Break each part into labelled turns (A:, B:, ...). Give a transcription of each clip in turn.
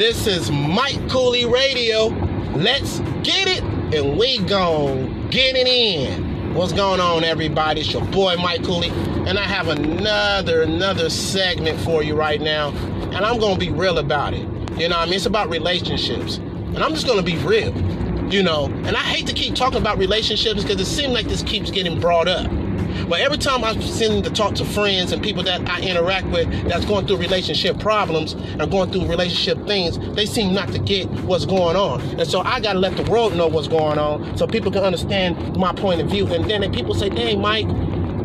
A: This is Mike Kooly Radio. Let's get it, and we gon' get it in. What's going on, everybody? It's your boy Mike Kooly, and I have another another segment for you right now, and I'm gonna be real about it. You know, I mean, it's about relationships, and I'm just gonna be real. You know, and I hate to keep talking about relationships because it seems like this keeps getting brought up. But every time I send to talk to friends and people that I interact with that's going through relationship problems and going through relationship things, they seem not to get what's going on. And so I got to let the world know what's going on so people can understand my point of view. And then people say, dang, Mike,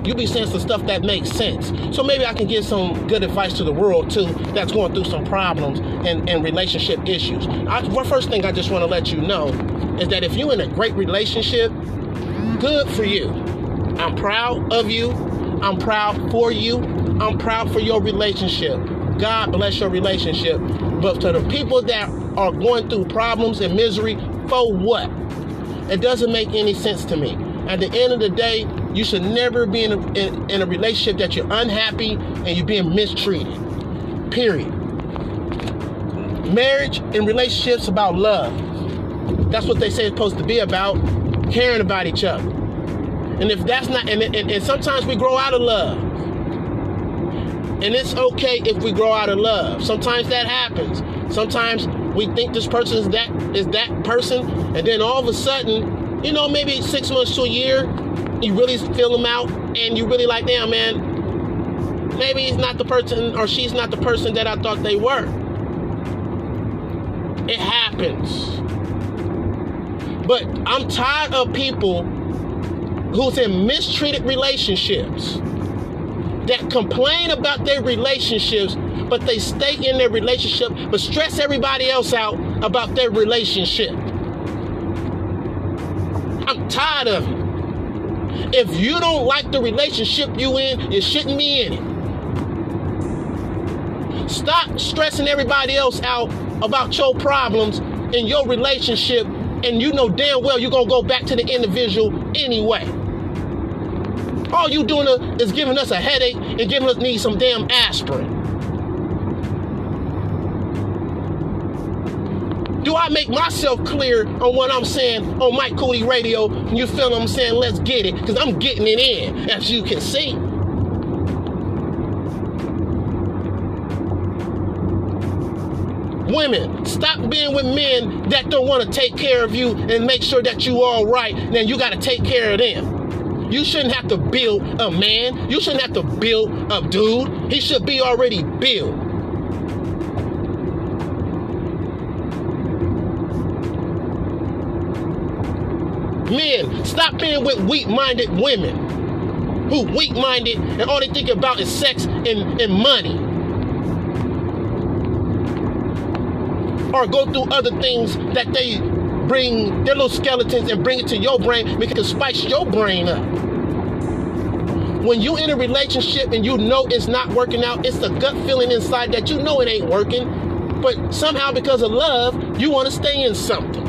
A: you be saying some stuff that makes sense. So maybe I can give some good advice to the world too that's going through some problems and, and relationship issues. I, first thing I just want to let you know is that if you're in a great relationship, good for you. I'm proud of you. I'm proud for you. I'm proud for your relationship. God bless your relationship. But to the people that are going through problems and misery, for what? It doesn't make any sense to me. At the end of the day, you should never be in a, in, in a relationship that you're unhappy and you're being mistreated. Period. Marriage and relationships about love. That's what they say it's supposed to be about. Caring about each other. And if that's not, and, and, and sometimes we grow out of love. And it's okay if we grow out of love. Sometimes that happens. Sometimes we think this person is that is that person, and then all of a sudden, you know, maybe six months to a year, you really feel them out, and you really like, damn man, maybe he's not the person or she's not the person that I thought they were. It happens. But I'm tired of people who's in mistreated relationships that complain about their relationships, but they stay in their relationship, but stress everybody else out about their relationship. I'm tired of it. If you don't like the relationship you in, you shouldn't be in it. Stop stressing everybody else out about your problems in your relationship, and you know damn well you're gonna go back to the individual anyway. All you doing is giving us a headache and giving us need some damn aspirin. Do I make myself clear on what I'm saying on Mike Kooly Radio? You feel what I'm saying? Let's get it, because I'm getting it in, as you can see. Women, stop being with men that don't want to take care of you and make sure that you all right. Then you got to take care of them. You shouldn't have to build a man. You shouldn't have to build a dude. He should be already built. Men, stop being with weak-minded women who weak-minded and all they think about is sex and, and money. Or go through other things that they bring their little skeletons and bring it to your brain because it spice your brain up. When you in a relationship and you know it's not working out, it's a gut feeling inside that you know it ain't working, but somehow because of love, you want to stay in something.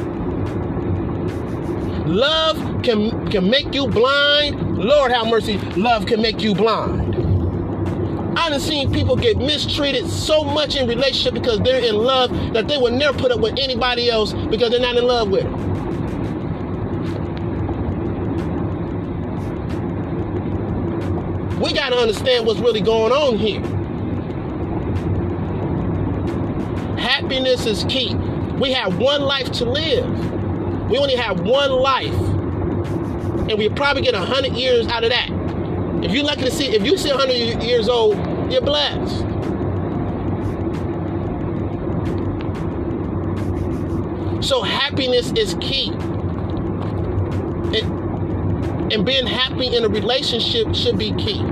A: Love can can make you blind. Lord have mercy, love can make you blind. I done seen people get mistreated so much in relationship because they're in love that they would never put up with anybody else because they're not in love with them. We got to understand what's really going on here. Happiness is key. We have one life to live. We only have one life. And we probably get 100 years out of that. If you're lucky to see, if you see 100 years old, you're blessed. So happiness is key. And, and being happy in a relationship should be key.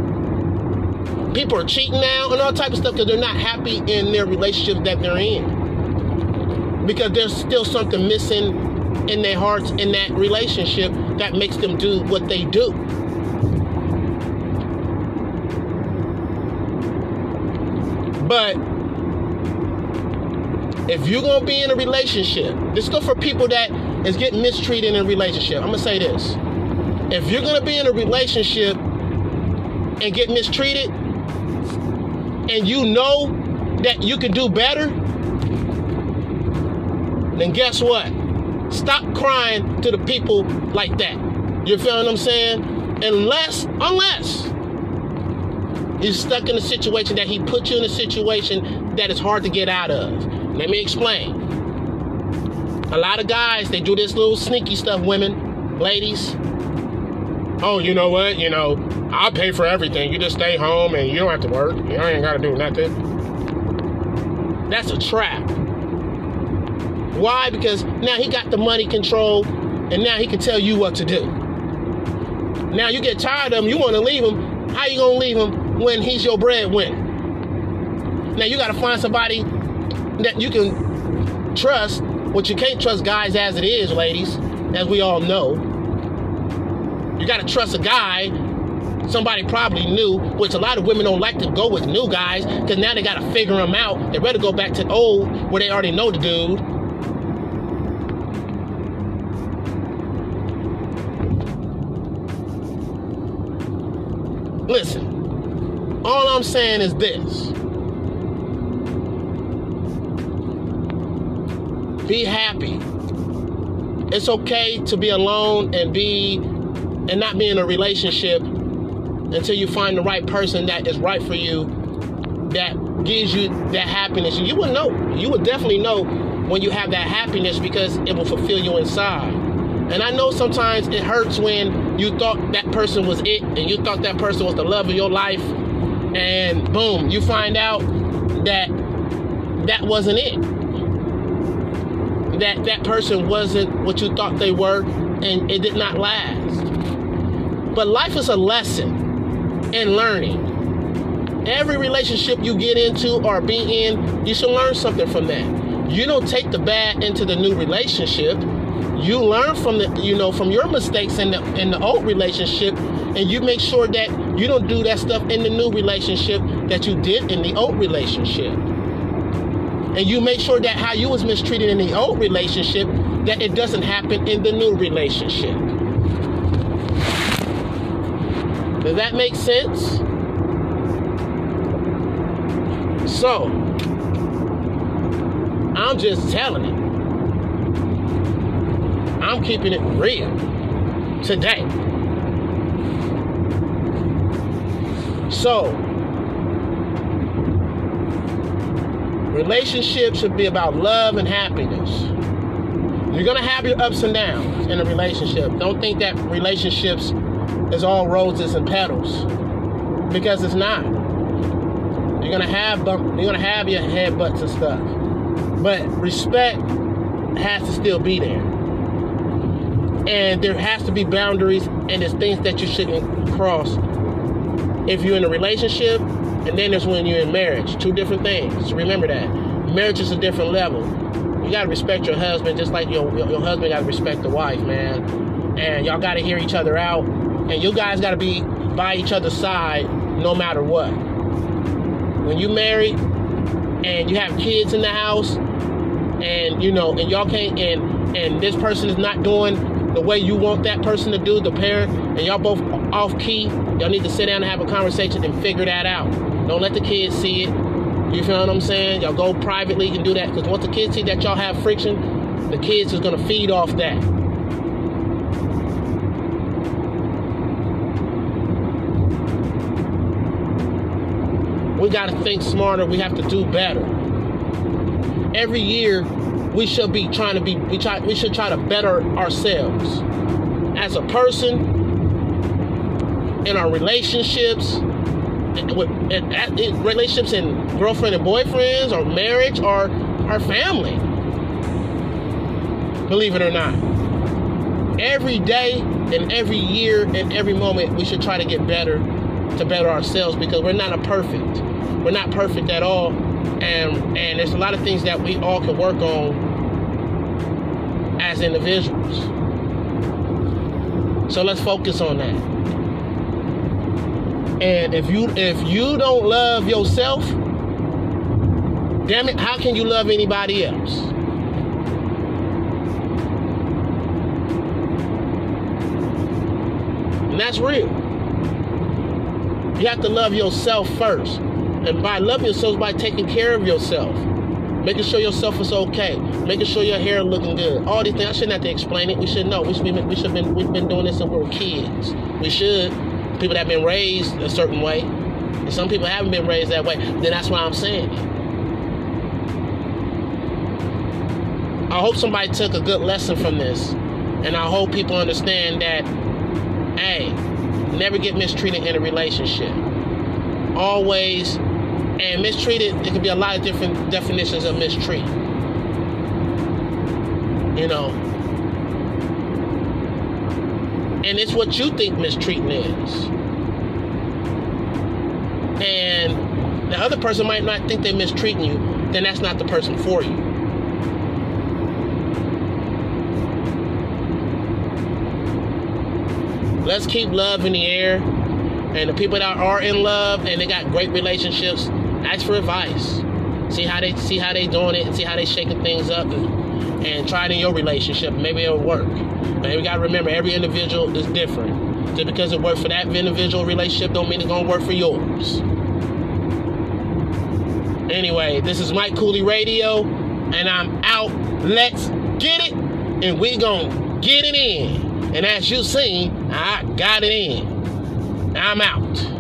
A: People are cheating now and all type of stuff because they're not happy in their relationships that they're in. Because there's still something missing in their hearts in that relationship that makes them do what they do. But if you're gonna be in a relationship, this go for people that is getting mistreated in a relationship. I'm gonna say this. If you're gonna be in a relationship and get mistreated, and you know that you can do better, then guess what? Stop crying to the people like that. You feel what I'm saying? Unless, unless you're stuck in a situation that he put you in a situation that is hard to get out of. Let me explain. A lot of guys, they do this little sneaky stuff, women, ladies. Oh, you know what? You know, I'll pay for everything. You just stay home and you don't have to work. You ain't got to do nothing. That's a trap. Why? Because now he got the money control and now he can tell you what to do. Now you get tired of him, you want to leave him. How you going to leave him when he's your breadwinner? Now you got to find somebody that you can trust, which you can't trust guys as it is, ladies, as we all know. You got to trust a guy somebody probably knew, which a lot of women don't like to go with new guys because now they got to figure them out. They rather go back to old where they already know the dude. Listen, all I'm saying is this. Be happy. It's okay to be alone and be and not be in a relationship until you find the right person that is right for you, that gives you that happiness. You will know. You will definitely know when you have that happiness because it will fulfill you inside. And I know sometimes it hurts when you thought that person was it and you thought that person was the love of your life, and boom, you find out that that wasn't it. That that person wasn't what you thought they were, and it did not last. But life is a lesson and learning. Every relationship you get into or be in, you should learn something from that. You don't take the bad into the new relationship. You learn from the, you know, from your mistakes in the in the old relationship, and you make sure that you don't do that stuff in the new relationship that you did in the old relationship. And you make sure that how you was mistreated in the old relationship, that it doesn't happen in the new relationship. Does that make sense? So, I'm just telling it. I'm keeping it real today. So, relationships should be about love and happiness. You're gonna have your ups and downs in a relationship. Don't think that relationships is all roses and petals because it's not. You're gonna have bump, you're gonna have your headbutts and stuff, but respect has to still be there, and there has to be boundaries, and there's things that you shouldn't cross. If you're in a relationship, and then there's when you're in marriage, two different things. Remember that marriage is a different level. You gotta respect your husband just like your your, your husband gotta respect the wife, man. And y'all gotta hear each other out and you guys got to be by each other's side no matter what. When you married and you have kids in the house, and you know, and y'all can't, and and this person is not doing the way you want that person to do, the parent, and y'all both off key, y'all need to sit down and have a conversation and figure that out. Don't let the kids see it. You feel what I'm saying? Y'all go privately and do that because once the kids see that y'all have friction, the kids is gonna feed off that. We got to think smarter. We have to do better. Every year, we should be trying to be. We try. We should try to better ourselves as a person in our relationships, with relationships in girlfriend and boyfriends, or marriage, or our family. Believe it or not, every day and every year and every moment, we should try to get better to better ourselves because we're not a perfect. We're not perfect at all. And and there's a lot of things that we all can work on as individuals. So let's focus on that. And if you if you don't love yourself, damn it, how can you love anybody else? And that's real. You have to love yourself first. And by loving yourself, by taking care of yourself. Making sure yourself is okay, making sure your hair looking good. All these things. I shouldn't have to explain it. We should know. We should be, we should been we've been doing this since we were kids. We should. People that have been raised a certain way, and some people haven't been raised that way. Then that's why I'm saying. I hope somebody took a good lesson from this, and I hope people understand that. Hey, never get mistreated in a relationship. Always and mistreated, it could be a lot of different definitions of mistreat. You know. And it's what you think mistreating is. And the other person might not think they're mistreating you, then that's not the person for you. Let's keep love in the air. And the people that are in love and they got great relationships, ask for advice. See how they see how they doing it, and see how they shaking things up, and, and try it in your relationship. Maybe it'll work. But we gotta remember, every individual is different. Just because it worked for that individual relationship, don't mean it's gonna work for yours. Anyway, this is Mike Kooly Radio, and I'm out. Let's get it, and we gonna get it in. And as you seen, I got it in. I'm out.